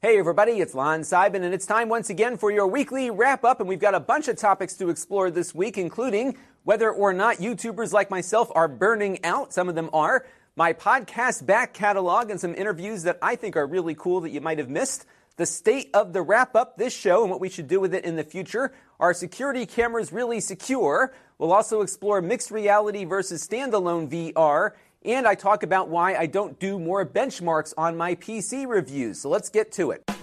Hey everybody, it's Lon Seidman, and it's time once again for your weekly wrap up. And we've got a bunch of topics to explore this week, including whether or not YouTubers like myself are burning out. Some of them are. My podcast back catalog and some interviews that I think are really cool that you might have missed. The state of the wrap up this show and what we should do with it in the future. Are security cameras really secure? We'll also explore mixed reality versus standalone VR and I talk about why I don't do more benchmarks on my PC reviews. So let's get to it.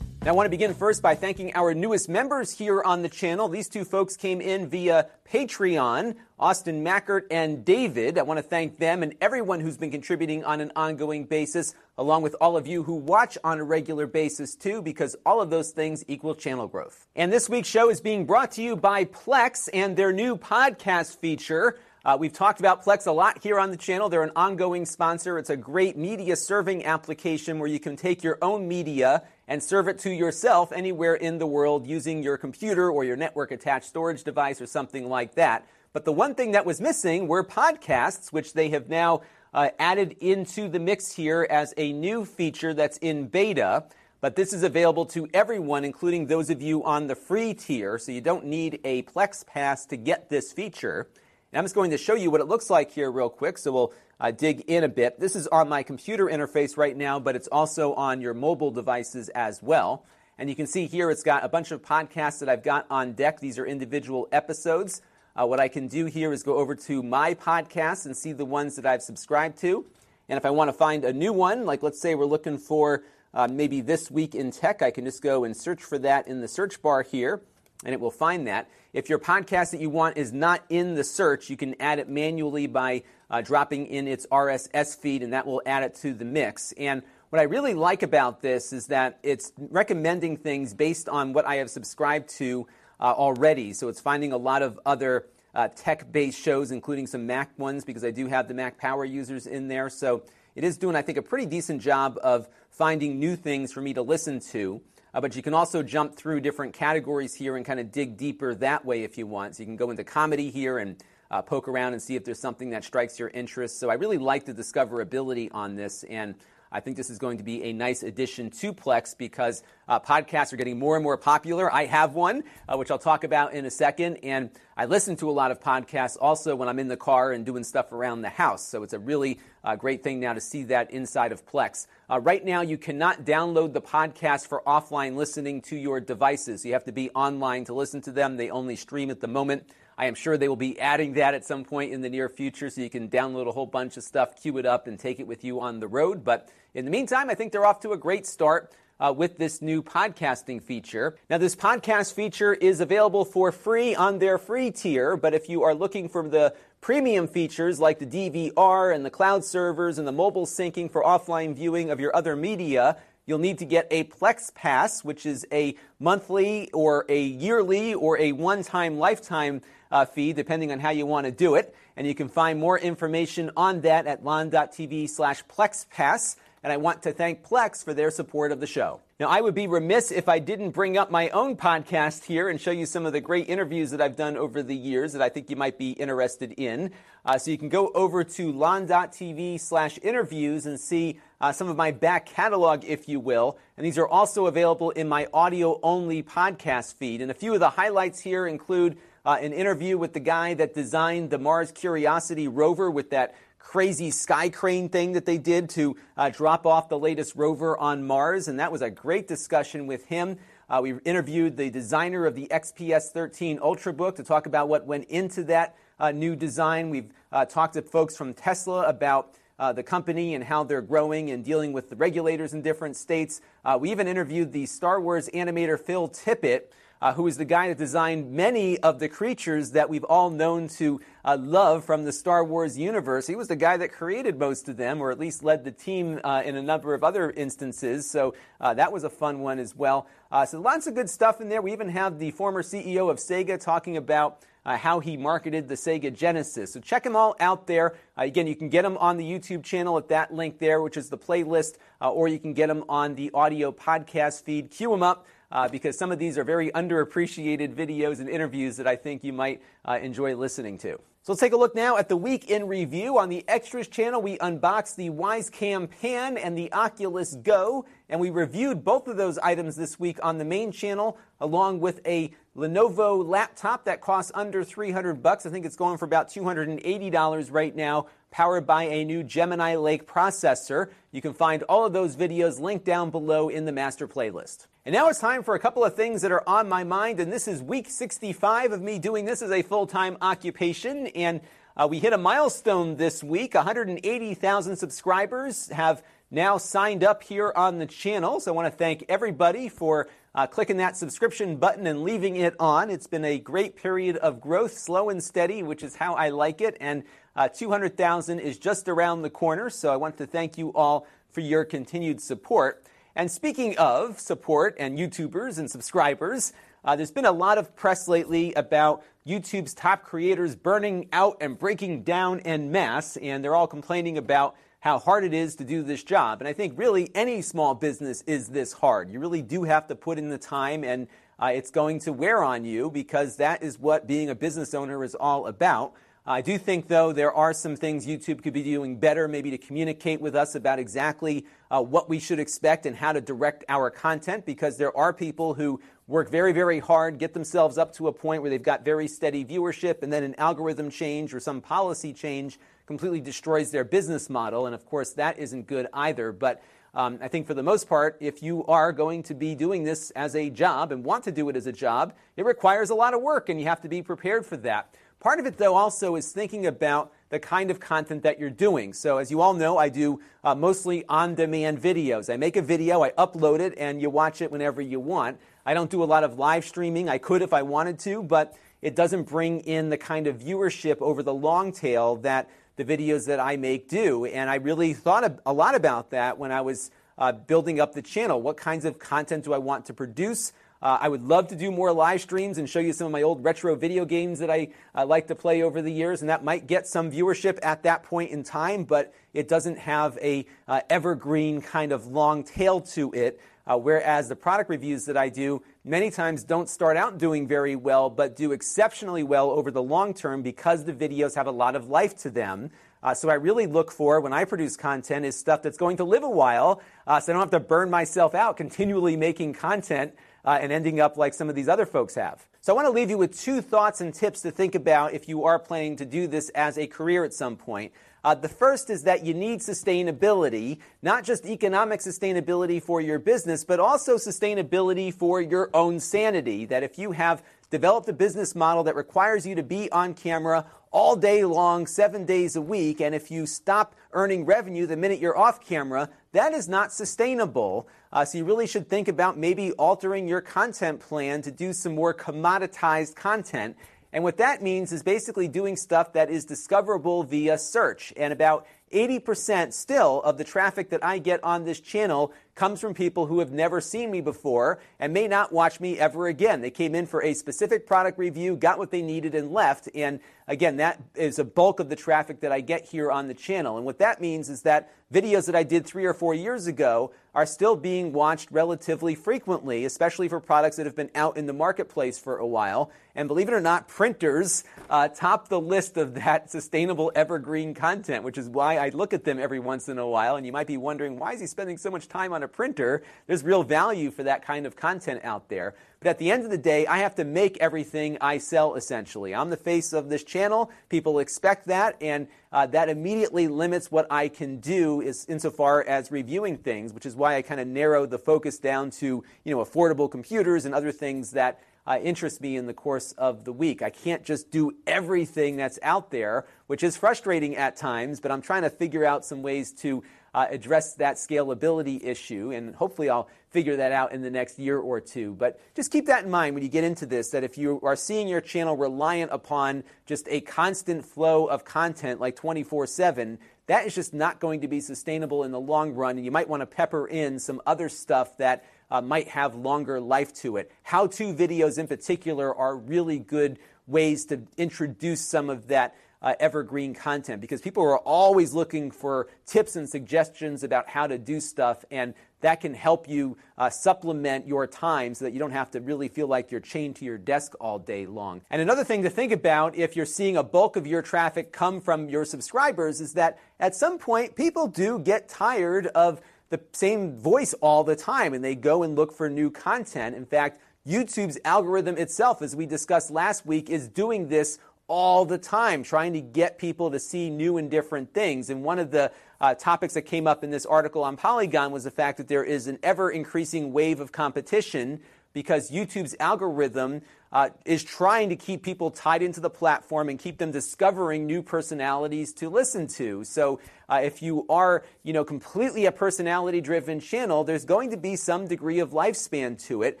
Now, I want to begin first by thanking our newest members here on the channel. These two folks came in via Patreon, Austin Mackert and David. I want to thank them and everyone who's been contributing on an ongoing basis, along with all of you who watch on a regular basis too, because all of those things equal channel growth. And this week's show is being brought to you by Plex and their new podcast feature. Uh, we've talked about Plex a lot here on the channel. They're an ongoing sponsor. It's a great media serving application where you can take your own media and serve it to yourself anywhere in the world using your computer or your network attached storage device or something like that. But the one thing that was missing were podcasts, which they have now uh, added into the mix here as a new feature that's in beta. But this is available to everyone, including those of you on the free tier, so you don't need a Plex Pass to get this feature. And I'm just going to show you what it looks like here real quick. So we'll uh, dig in a bit. This is on my computer interface right now, but it's also on your mobile devices as well. And you can see here it's got a bunch of podcasts that I've got on deck. These are individual episodes. Uh, what I can do here is go over to my podcasts and see the ones that I've subscribed to. And if I want to find a new one, like let's say we're looking for uh, maybe This Week in Tech, I can just go and search for that in the search bar here, and it will find that. If your podcast that you want is not in the search, you can add it manually by uh, dropping in its RSS feed, and that will add it to the mix. And what I really like about this is that it's recommending things based on what I have subscribed to uh, already. So it's finding a lot of other uh, tech based shows, including some Mac ones, because I do have the Mac Power users in there. So it is doing, I think, a pretty decent job of finding new things for me to listen to. Uh, but you can also jump through different categories here and kind of dig deeper that way if you want. So you can go into comedy here and uh, poke around and see if there's something that strikes your interest. So I really like the discoverability on this, and I think this is going to be a nice addition to Plex because uh, podcasts are getting more and more popular. I have one, uh, which I'll talk about in a second, and I listen to a lot of podcasts also when I'm in the car and doing stuff around the house. So it's a really uh, great thing now to see that inside of Plex. Uh, right now, you cannot download the podcast for offline listening to your devices. You have to be online to listen to them. They only stream at the moment. I am sure they will be adding that at some point in the near future so you can download a whole bunch of stuff, queue it up, and take it with you on the road. But in the meantime, I think they're off to a great start. Uh, with this new podcasting feature. Now, this podcast feature is available for free on their free tier, but if you are looking for the premium features like the DVR and the cloud servers and the mobile syncing for offline viewing of your other media, you'll need to get a Plex Pass, which is a monthly or a yearly or a one time lifetime uh, fee, depending on how you want to do it. And you can find more information on that at lon.tv slash plexpass. And I want to thank Plex for their support of the show. Now, I would be remiss if I didn't bring up my own podcast here and show you some of the great interviews that I've done over the years that I think you might be interested in. Uh, so you can go over to lon.tv slash interviews and see uh, some of my back catalog, if you will. And these are also available in my audio only podcast feed. And a few of the highlights here include uh, an interview with the guy that designed the Mars Curiosity rover with that crazy sky crane thing that they did to uh, drop off the latest rover on Mars. And that was a great discussion with him. Uh, we interviewed the designer of the XPS 13 Ultrabook to talk about what went into that uh, new design. We've uh, talked to folks from Tesla about uh, the company and how they're growing and dealing with the regulators in different states. Uh, we even interviewed the Star Wars animator Phil Tippett, uh, who is the guy that designed many of the creatures that we've all known to uh, love from the Star Wars universe. He was the guy that created most of them, or at least led the team uh, in a number of other instances. So uh, that was a fun one as well. Uh, so lots of good stuff in there. We even have the former CEO of Sega talking about uh, how he marketed the Sega Genesis. So check them all out there. Uh, again, you can get them on the YouTube channel at that link there, which is the playlist, uh, or you can get them on the audio podcast feed. Cue them up. Uh, because some of these are very underappreciated videos and interviews that I think you might uh, enjoy listening to. So let's take a look now at the week in review. On the Extras channel, we unboxed the Wyze Cam Pan and the Oculus Go, and we reviewed both of those items this week on the main channel, along with a Lenovo laptop that costs under 300 bucks. I think it's going for about $280 right now, powered by a new Gemini Lake processor. You can find all of those videos linked down below in the master playlist. And now it's time for a couple of things that are on my mind, and this is week 65 of me doing this as a full time occupation. And uh, we hit a milestone this week 180,000 subscribers have now signed up here on the channel. So I want to thank everybody for uh, clicking that subscription button and leaving it on. It's been a great period of growth, slow and steady, which is how I like it. And uh, 200,000 is just around the corner. So I want to thank you all for your continued support. And speaking of support and YouTubers and subscribers, uh, there's been a lot of press lately about YouTube's top creators burning out and breaking down en masse, and they're all complaining about how hard it is to do this job. And I think really any small business is this hard. You really do have to put in the time, and uh, it's going to wear on you because that is what being a business owner is all about. I do think, though, there are some things YouTube could be doing better, maybe to communicate with us about exactly uh, what we should expect and how to direct our content, because there are people who work very, very hard, get themselves up to a point where they've got very steady viewership, and then an algorithm change or some policy change completely destroys their business model. And of course, that isn't good either. But um, I think for the most part, if you are going to be doing this as a job and want to do it as a job, it requires a lot of work, and you have to be prepared for that. Part of it, though, also is thinking about the kind of content that you're doing. So, as you all know, I do uh, mostly on demand videos. I make a video, I upload it, and you watch it whenever you want. I don't do a lot of live streaming. I could if I wanted to, but it doesn't bring in the kind of viewership over the long tail that the videos that I make do. And I really thought a lot about that when I was uh, building up the channel. What kinds of content do I want to produce? Uh, I would love to do more live streams and show you some of my old retro video games that I uh, like to play over the years, and that might get some viewership at that point in time, but it doesn't have a uh, evergreen kind of long tail to it. Uh, whereas the product reviews that I do many times don't start out doing very well, but do exceptionally well over the long term because the videos have a lot of life to them. Uh, so I really look for when I produce content is stuff that's going to live a while, uh, so I don't have to burn myself out continually making content uh, and ending up like some of these other folks have. So I want to leave you with two thoughts and tips to think about if you are planning to do this as a career at some point. Uh, the first is that you need sustainability, not just economic sustainability for your business, but also sustainability for your own sanity. That if you have developed a business model that requires you to be on camera all day long, seven days a week, and if you stop earning revenue the minute you're off camera, that is not sustainable. Uh, so you really should think about maybe altering your content plan to do some more commoditized content. And what that means is basically doing stuff that is discoverable via search. And about 80% still of the traffic that I get on this channel comes from people who have never seen me before and may not watch me ever again. They came in for a specific product review, got what they needed, and left. And again, that is a bulk of the traffic that I get here on the channel. And what that means is that videos that I did three or four years ago are still being watched relatively frequently, especially for products that have been out in the marketplace for a while. And believe it or not, printers uh, top the list of that sustainable evergreen content, which is why I look at them every once in a while. And you might be wondering, why is he spending so much time on a printer? There's real value for that kind of content out there. But at the end of the day, I have to make everything I sell essentially. I'm the face of this channel. People expect that, and uh, that immediately limits what I can do is insofar as reviewing things, which is why I kind of narrowed the focus down to you know affordable computers and other things that uh, interest me in the course of the week. I can't just do everything that's out there, which is frustrating at times, but I'm trying to figure out some ways to uh, address that scalability issue. And hopefully, I'll figure that out in the next year or two. But just keep that in mind when you get into this that if you are seeing your channel reliant upon just a constant flow of content like 24 7, that is just not going to be sustainable in the long run. And you might want to pepper in some other stuff that uh, might have longer life to it. How to videos, in particular, are really good ways to introduce some of that uh, evergreen content because people are always looking for tips and suggestions about how to do stuff, and that can help you uh, supplement your time so that you don't have to really feel like you're chained to your desk all day long. And another thing to think about if you're seeing a bulk of your traffic come from your subscribers is that at some point people do get tired of the same voice all the time and they go and look for new content. In fact, YouTube's algorithm itself, as we discussed last week, is doing this all the time, trying to get people to see new and different things. And one of the uh, topics that came up in this article on Polygon was the fact that there is an ever increasing wave of competition because YouTube's algorithm uh, is trying to keep people tied into the platform and keep them discovering new personalities to listen to. So uh, if you are, you know, completely a personality-driven channel, there's going to be some degree of lifespan to it.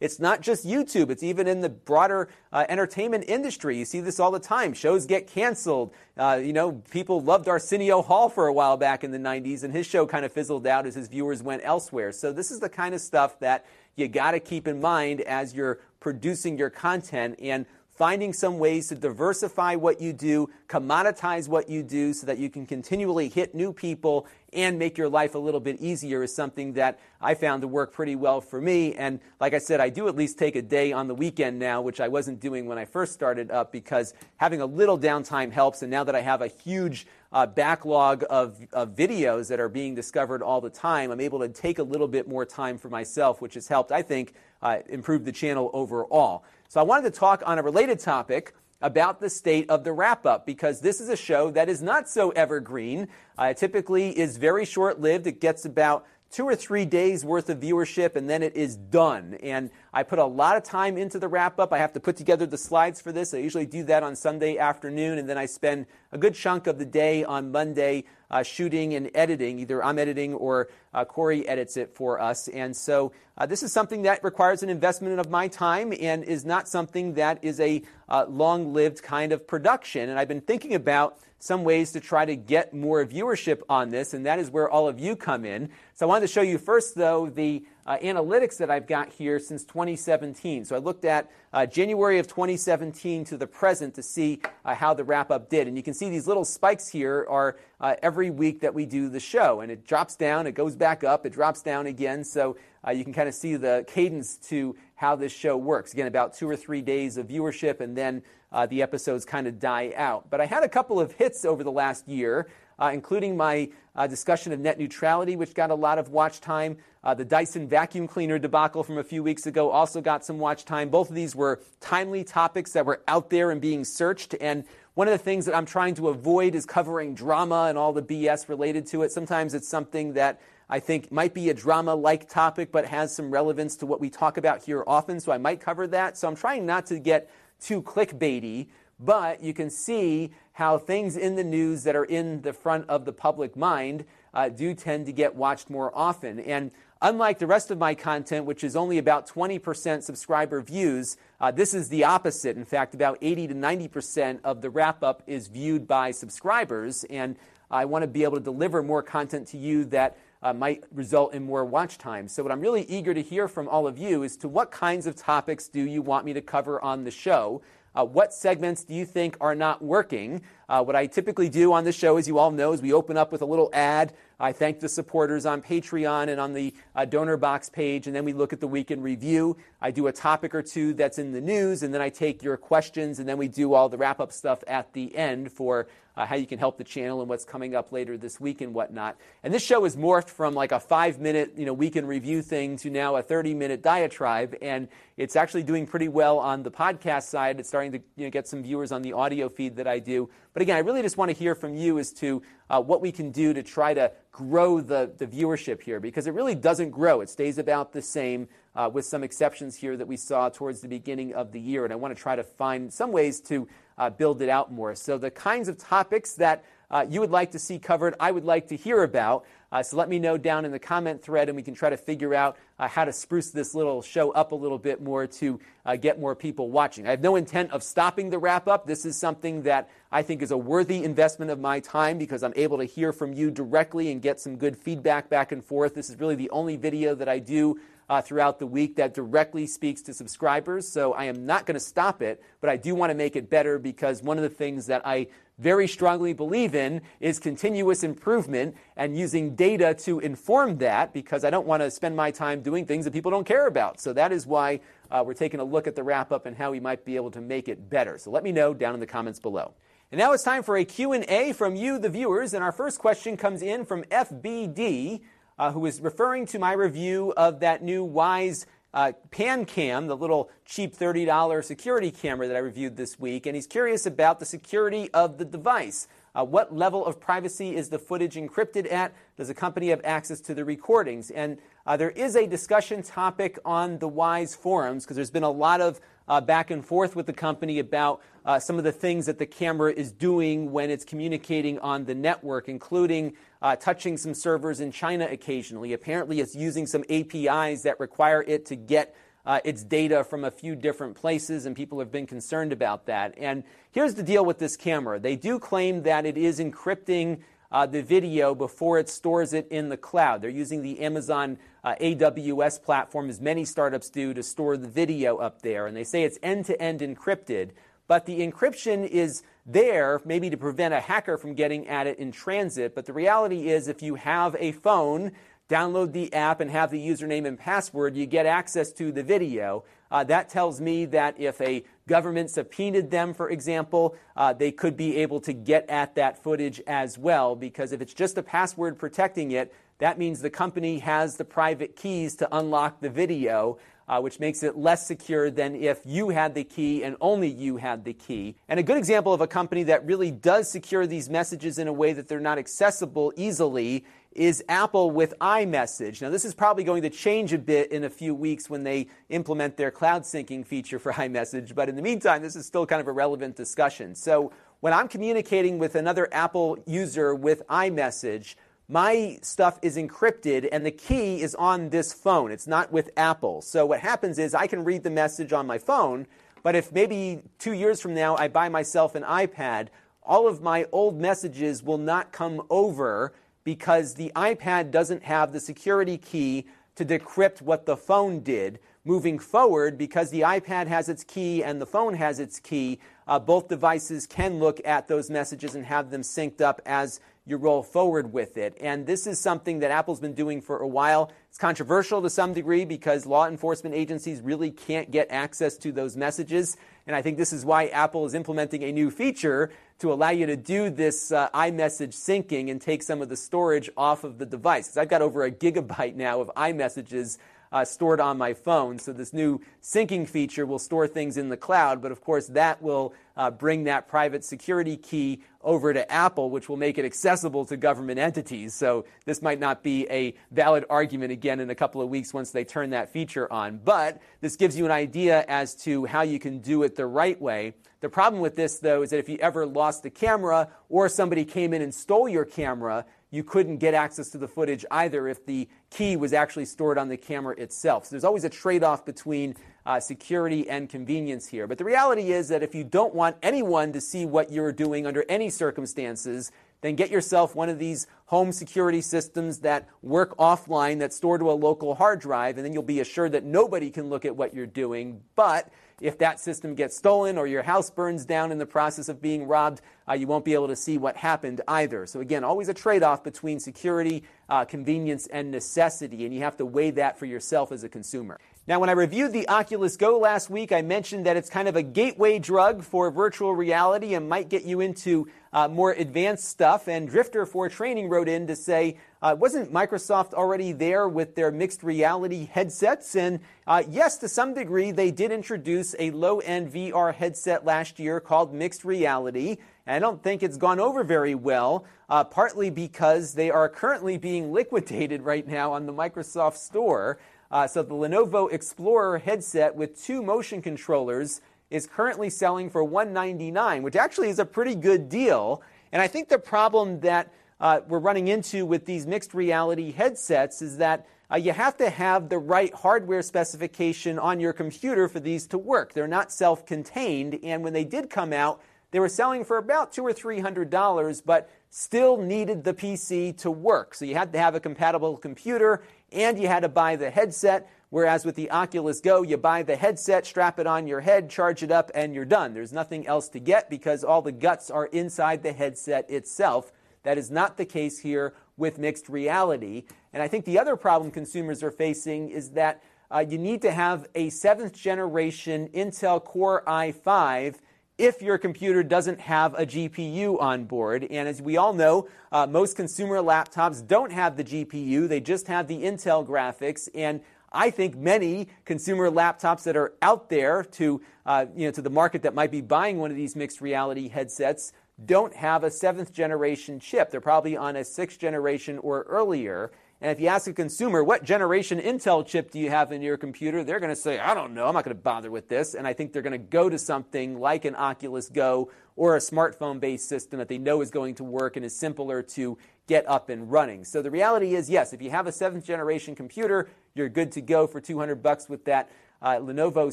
It's not just YouTube; it's even in the broader uh, entertainment industry. You see this all the time. Shows get canceled. Uh, you know, people loved Arsenio Hall for a while back in the '90s, and his show kind of fizzled out as his viewers went elsewhere. So this is the kind of stuff that you got to keep in mind as you're producing your content and finding some ways to diversify what you do, commoditize what you do so that you can continually hit new people and make your life a little bit easier is something that I found to work pretty well for me. And like I said, I do at least take a day on the weekend now, which I wasn't doing when I first started up because having a little downtime helps. And now that I have a huge uh, backlog of, of videos that are being discovered all the time, I'm able to take a little bit more time for myself, which has helped, I think, uh, improve the channel overall. So I wanted to talk on a related topic about the state of the wrap up because this is a show that is not so evergreen. Uh, it typically is very short lived. It gets about two or three days worth of viewership and then it is done. And I put a lot of time into the wrap up. I have to put together the slides for this. I usually do that on Sunday afternoon and then I spend a good chunk of the day on Monday uh, shooting and editing. Either I'm editing or uh, Corey edits it for us. And so uh, this is something that requires an investment of my time and is not something that is a uh, long lived kind of production. And I've been thinking about some ways to try to get more viewership on this, and that is where all of you come in. So I wanted to show you first, though, the uh, analytics that I've got here since 2017. So I looked at uh, January of 2017 to the present to see uh, how the wrap up did. And you can see these little spikes here are uh, every week that we do the show. And it drops down, it goes back up, it drops down again. So uh, you can kind of see the cadence to how this show works. Again, about two or three days of viewership, and then uh, the episodes kind of die out. But I had a couple of hits over the last year uh, including my uh, discussion of net neutrality, which got a lot of watch time. Uh, the Dyson vacuum cleaner debacle from a few weeks ago also got some watch time. Both of these were timely topics that were out there and being searched. And one of the things that I'm trying to avoid is covering drama and all the BS related to it. Sometimes it's something that I think might be a drama like topic, but has some relevance to what we talk about here often. So I might cover that. So I'm trying not to get too clickbaity but you can see how things in the news that are in the front of the public mind uh, do tend to get watched more often. And unlike the rest of my content, which is only about 20% subscriber views, uh, this is the opposite. In fact, about 80 to 90% of the wrap up is viewed by subscribers. And I want to be able to deliver more content to you that uh, might result in more watch time. So, what I'm really eager to hear from all of you is to what kinds of topics do you want me to cover on the show? Uh, what segments do you think are not working? Uh, what I typically do on the show, as you all know, is we open up with a little ad. I thank the supporters on Patreon and on the uh, donor box page, and then we look at the week in review. I do a topic or two that's in the news, and then I take your questions, and then we do all the wrap up stuff at the end for uh, how you can help the channel and what's coming up later this week and whatnot. And this show has morphed from like a five minute, you know, week in review thing to now a 30 minute diatribe. And it's actually doing pretty well on the podcast side. It's starting to you know, get some viewers on the audio feed that I do. But again, I really just want to hear from you as to uh, what we can do to try to grow the, the viewership here because it really doesn't grow. It stays about the same uh, with some exceptions here that we saw towards the beginning of the year. And I want to try to find some ways to uh, build it out more. So, the kinds of topics that uh, you would like to see covered, I would like to hear about. Uh, so let me know down in the comment thread, and we can try to figure out uh, how to spruce this little show up a little bit more to uh, get more people watching. I have no intent of stopping the wrap up. This is something that I think is a worthy investment of my time because I'm able to hear from you directly and get some good feedback back and forth. This is really the only video that I do uh, throughout the week that directly speaks to subscribers. So I am not going to stop it, but I do want to make it better because one of the things that I very strongly believe in is continuous improvement and using data to inform that because I don't want to spend my time doing things that people don't care about. So that is why uh, we're taking a look at the wrap up and how we might be able to make it better. So let me know down in the comments below. And now it's time for a Q&A from you, the viewers. And our first question comes in from FBD uh, who is referring to my review of that new Wyze uh, PanCam, the little cheap $30 security camera that I reviewed this week, and he's curious about the security of the device. Uh, what level of privacy is the footage encrypted at? Does the company have access to the recordings? And uh, there is a discussion topic on the Wyze forums because there's been a lot of uh, back and forth with the company about uh, some of the things that the camera is doing when it's communicating on the network, including uh, touching some servers in China occasionally. Apparently, it's using some APIs that require it to get uh, its data from a few different places, and people have been concerned about that. And here's the deal with this camera they do claim that it is encrypting. Uh, the video before it stores it in the cloud. They're using the Amazon uh, AWS platform, as many startups do, to store the video up there. And they say it's end to end encrypted but the encryption is there maybe to prevent a hacker from getting at it in transit. But the reality is, if you have a phone, download the app and have the username and password, you get access to the video. Uh, that tells me that if a government subpoenaed them, for example, uh, they could be able to get at that footage as well. Because if it's just a password protecting it, that means the company has the private keys to unlock the video uh, which makes it less secure than if you had the key and only you had the key. And a good example of a company that really does secure these messages in a way that they're not accessible easily is Apple with iMessage. Now, this is probably going to change a bit in a few weeks when they implement their cloud syncing feature for iMessage, but in the meantime, this is still kind of a relevant discussion. So, when I'm communicating with another Apple user with iMessage, my stuff is encrypted and the key is on this phone. It's not with Apple. So what happens is I can read the message on my phone, but if maybe two years from now I buy myself an iPad, all of my old messages will not come over because the iPad doesn't have the security key to decrypt what the phone did. Moving forward, because the iPad has its key and the phone has its key, uh, both devices can look at those messages and have them synced up as you roll forward with it. And this is something that Apple's been doing for a while. It's controversial to some degree because law enforcement agencies really can't get access to those messages. And I think this is why Apple is implementing a new feature to allow you to do this uh, iMessage syncing and take some of the storage off of the device. I've got over a gigabyte now of iMessages uh, stored on my phone. So this new syncing feature will store things in the cloud, but of course that will uh, bring that private security key over to Apple, which will make it accessible to government entities. So this might not be a valid argument again in a couple of weeks once they turn that feature on. But this gives you an idea as to how you can do it the right way. The problem with this, though, is that if you ever lost the camera or somebody came in and stole your camera, you couldn't get access to the footage either if the key was actually stored on the camera itself. So there's always a trade off between uh, security and convenience here. But the reality is that if you don't want anyone to see what you're doing under any circumstances, then get yourself one of these home security systems that work offline that store to a local hard drive, and then you'll be assured that nobody can look at what you're doing. But if that system gets stolen or your house burns down in the process of being robbed, uh, you won't be able to see what happened either. So, again, always a trade off between security, uh, convenience, and necessity, and you have to weigh that for yourself as a consumer. Now, when I reviewed the Oculus Go last week, I mentioned that it's kind of a gateway drug for virtual reality and might get you into uh, more advanced stuff. And Drifter for Training wrote in to say, uh, wasn't Microsoft already there with their mixed reality headsets? And uh, yes, to some degree, they did introduce a low end VR headset last year called Mixed Reality. And I don't think it's gone over very well, uh, partly because they are currently being liquidated right now on the Microsoft Store. Uh, so the Lenovo Explorer headset with two motion controllers is currently selling for 199, which actually is a pretty good deal. And I think the problem that uh, we're running into with these mixed reality headsets is that uh, you have to have the right hardware specification on your computer for these to work. They're not self contained, and when they did come out, they were selling for about two or three hundred dollars, but still needed the PC to work. So you had to have a compatible computer and you had to buy the headset. Whereas with the Oculus Go, you buy the headset, strap it on your head, charge it up, and you're done. There's nothing else to get because all the guts are inside the headset itself. That is not the case here with mixed reality. And I think the other problem consumers are facing is that uh, you need to have a seventh generation Intel Core i5 if your computer doesn't have a GPU on board. And as we all know, uh, most consumer laptops don't have the GPU, they just have the Intel graphics. And I think many consumer laptops that are out there to, uh, you know, to the market that might be buying one of these mixed reality headsets don't have a seventh generation chip. They're probably on a sixth generation or earlier. And if you ask a consumer, what generation Intel chip do you have in your computer? They're going to say, I don't know, I'm not going to bother with this. And I think they're going to go to something like an Oculus Go or a smartphone based system that they know is going to work and is simpler to get up and running. So the reality is, yes, if you have a seventh generation computer, you're good to go for 200 bucks with that. Uh, Lenovo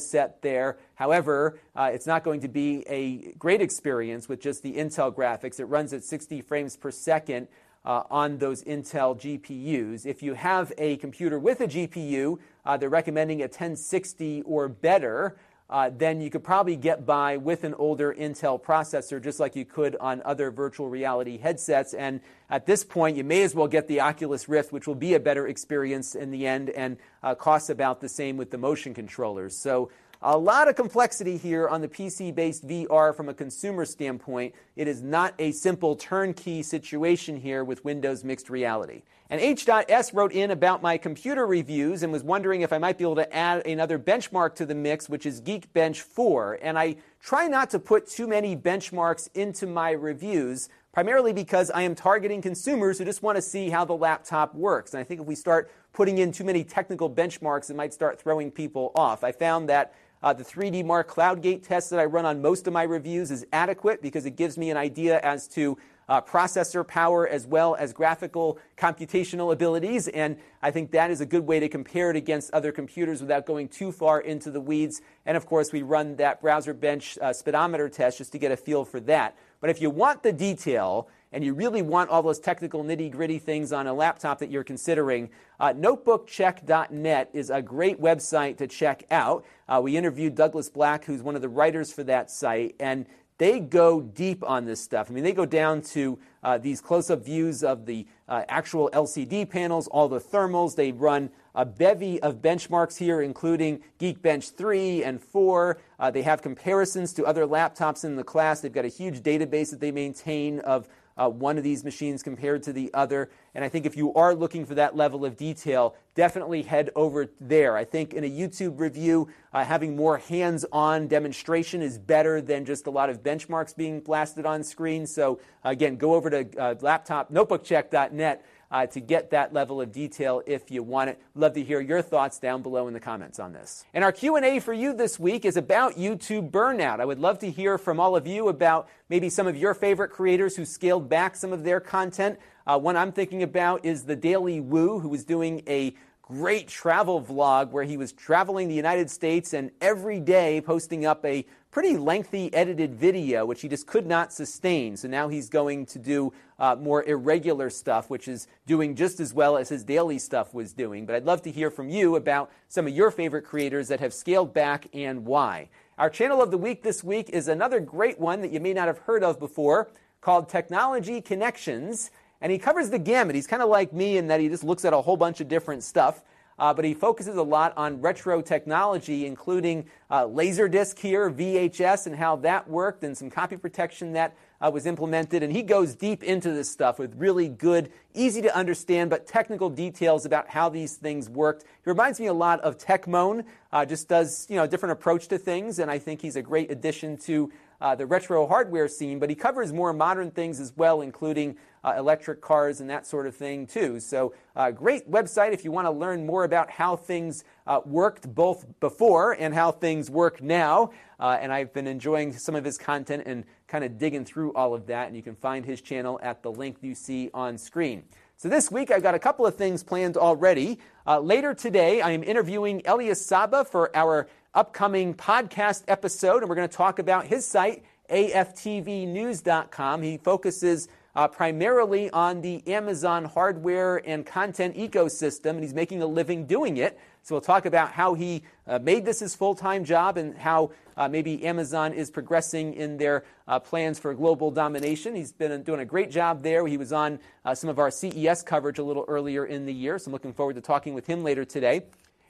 set there. However, uh, it's not going to be a great experience with just the Intel graphics. It runs at 60 frames per second uh, on those Intel GPUs. If you have a computer with a GPU, uh, they're recommending a 1060 or better. Uh, then you could probably get by with an older Intel processor, just like you could on other virtual reality headsets. And at this point, you may as well get the Oculus Rift, which will be a better experience in the end and uh, costs about the same with the motion controllers. So a lot of complexity here on the PC based VR from a consumer standpoint. It is not a simple turnkey situation here with Windows Mixed Reality. And H.S. wrote in about my computer reviews and was wondering if I might be able to add another benchmark to the mix, which is Geekbench 4. And I try not to put too many benchmarks into my reviews, primarily because I am targeting consumers who just want to see how the laptop works. And I think if we start putting in too many technical benchmarks, it might start throwing people off. I found that uh, the 3D Mark CloudGate test that I run on most of my reviews is adequate because it gives me an idea as to uh, processor power as well as graphical computational abilities. And I think that is a good way to compare it against other computers without going too far into the weeds. And of course, we run that browser bench uh, speedometer test just to get a feel for that. But if you want the detail, and you really want all those technical nitty gritty things on a laptop that you're considering, uh, notebookcheck.net is a great website to check out. Uh, we interviewed Douglas Black, who's one of the writers for that site, and they go deep on this stuff. I mean, they go down to uh, these close up views of the uh, actual LCD panels, all the thermals. They run a bevy of benchmarks here, including Geekbench 3 and 4. Uh, they have comparisons to other laptops in the class. They've got a huge database that they maintain of uh, one of these machines compared to the other. And I think if you are looking for that level of detail, definitely head over there. I think in a YouTube review, uh, having more hands on demonstration is better than just a lot of benchmarks being blasted on screen. So, again, go over to uh, laptop notebookcheck.net uh, to get that level of detail if you want it. Love to hear your thoughts down below in the comments on this. And our Q&A for you this week is about YouTube burnout. I would love to hear from all of you about maybe some of your favorite creators who scaled back some of their content. Uh, one I'm thinking about is the Daily Woo, who was doing a great travel vlog where he was traveling the United States and every day posting up a pretty lengthy edited video, which he just could not sustain. So now he's going to do uh, more irregular stuff, which is doing just as well as his daily stuff was doing. But I'd love to hear from you about some of your favorite creators that have scaled back and why. Our channel of the week this week is another great one that you may not have heard of before called Technology Connections. And he covers the gamut. He's kind of like me in that he just looks at a whole bunch of different stuff uh, but he focuses a lot on retro technology, including uh, Laserdisc here, VHS, and how that worked, and some copy protection that uh, was implemented. And he goes deep into this stuff with really good, easy to understand, but technical details about how these things worked. He reminds me a lot of Techmoan, uh, just does you know a different approach to things, and I think he's a great addition to uh, the retro hardware scene, but he covers more modern things as well, including uh, electric cars and that sort of thing, too. So, uh, great website if you want to learn more about how things uh, worked both before and how things work now. Uh, and I've been enjoying some of his content and kind of digging through all of that. And you can find his channel at the link you see on screen. So this week I've got a couple of things planned already. Uh, later today, I am interviewing Elias Saba for our upcoming podcast episode, and we're going to talk about his site, AFTVnews.com. He focuses uh, primarily on the Amazon hardware and content ecosystem, and he's making a living doing it. So we'll talk about how he uh, made this his full time job and how uh, maybe Amazon is progressing in their uh, plans for global domination. He's been doing a great job there. He was on uh, some of our CES coverage a little earlier in the year, so I'm looking forward to talking with him later today.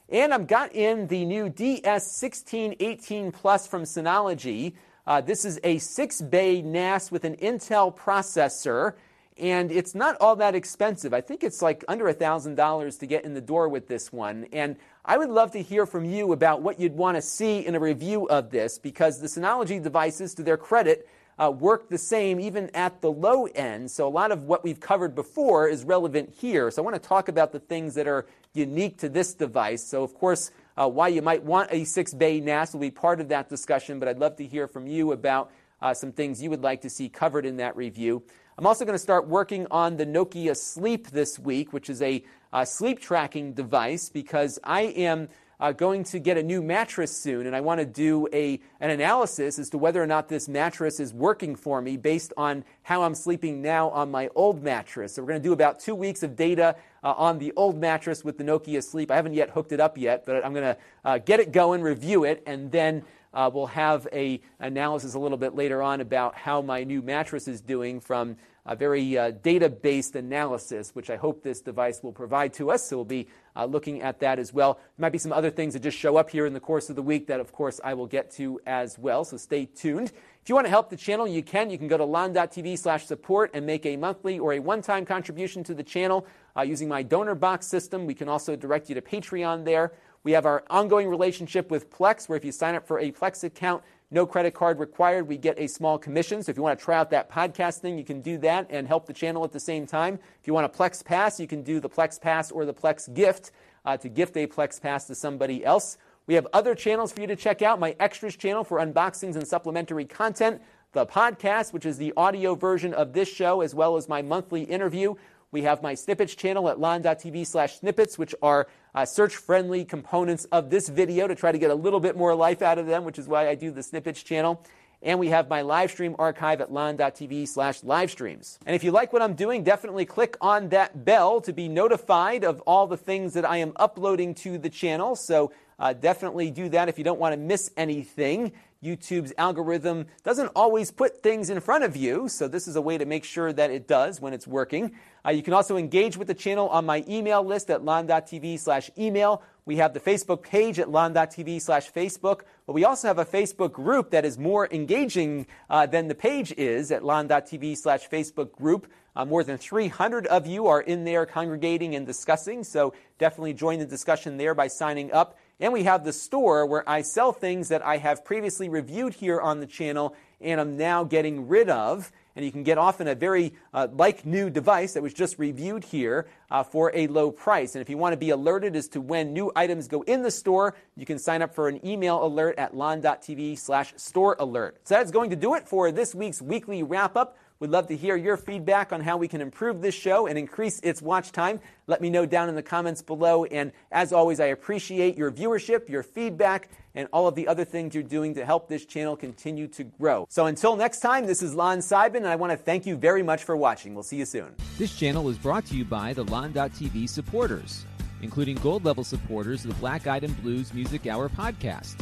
And I've got in the new DS1618 Plus from Synology. Uh, this is a six bay NAS with an Intel processor and it's not all that expensive. I think it's like under $1,000 to get in the door with this one. And I would love to hear from you about what you'd want to see in a review of this because the Synology devices, to their credit, uh, work the same even at the low end. So a lot of what we've covered before is relevant here. So I want to talk about the things that are unique to this device. So, of course, uh, why you might want a six bay NAS will be part of that discussion, but I'd love to hear from you about uh, some things you would like to see covered in that review. I'm also going to start working on the Nokia Sleep this week, which is a uh, sleep tracking device, because I am uh, going to get a new mattress soon, and I want to do a, an analysis as to whether or not this mattress is working for me based on how I'm sleeping now on my old mattress. So we're going to do about two weeks of data uh, on the old mattress with the Nokia Sleep. I haven't yet hooked it up yet, but I'm going to uh, get it going, review it, and then uh, we'll have a analysis a little bit later on about how my new mattress is doing from a very uh, data-based analysis, which I hope this device will provide to us. So we'll be uh, looking at that as well. There might be some other things that just show up here in the course of the week that, of course, I will get to as well. So stay tuned. If you want to help the channel, you can. You can go to lon.tv slash support and make a monthly or a one-time contribution to the channel uh, using my donor box system. We can also direct you to Patreon there. We have our ongoing relationship with Plex, where if you sign up for a Plex account, no credit card required. We get a small commission. So if you want to try out that podcast thing, you can do that and help the channel at the same time. If you want a Plex Pass, you can do the Plex Pass or the Plex Gift uh, to gift a Plex Pass to somebody else. We have other channels for you to check out. My extras channel for unboxings and supplementary content, the podcast, which is the audio version of this show, as well as my monthly interview we have my snippets channel at lon.tv slash snippets, which are uh, search friendly components of this video to try to get a little bit more life out of them, which is why I do the snippets channel. And we have my live stream archive at lon.tv slash live streams. And if you like what I'm doing, definitely click on that bell to be notified of all the things that I am uploading to the channel. So uh, definitely do that if you don't want to miss anything. YouTube's algorithm doesn't always put things in front of you, so this is a way to make sure that it does when it's working. Uh, you can also engage with the channel on my email list at lon.tv slash email. We have the Facebook page at lon.tv slash Facebook, but we also have a Facebook group that is more engaging uh, than the page is at lon.tv slash Facebook group. Uh, more than 300 of you are in there congregating and discussing, so definitely join the discussion there by signing up. And we have the store where I sell things that I have previously reviewed here on the channel and I'm now getting rid of. And you can get often a very uh, like new device that was just reviewed here uh, for a low price. And if you want to be alerted as to when new items go in the store, you can sign up for an email alert at lon.tv slash store alert. So that's going to do it for this week's weekly wrap up. We'd love to hear your feedback on how we can improve this show and increase its watch time. Let me know down in the comments below. And as always, I appreciate your viewership, your feedback, and all of the other things you're doing to help this channel continue to grow. So until next time, this is Lon Seidman, and I want to thank you very much for watching. We'll see you soon. This channel is brought to you by the Lon.TV supporters, including gold level supporters of the Black Eyed and Blues Music Hour podcast.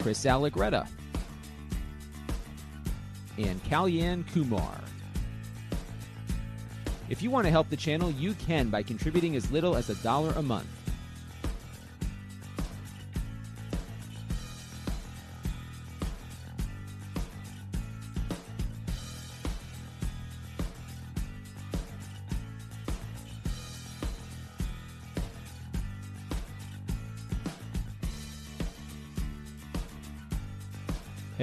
Chris Allegretta and Kalyan Kumar. If you want to help the channel, you can by contributing as little as a dollar a month.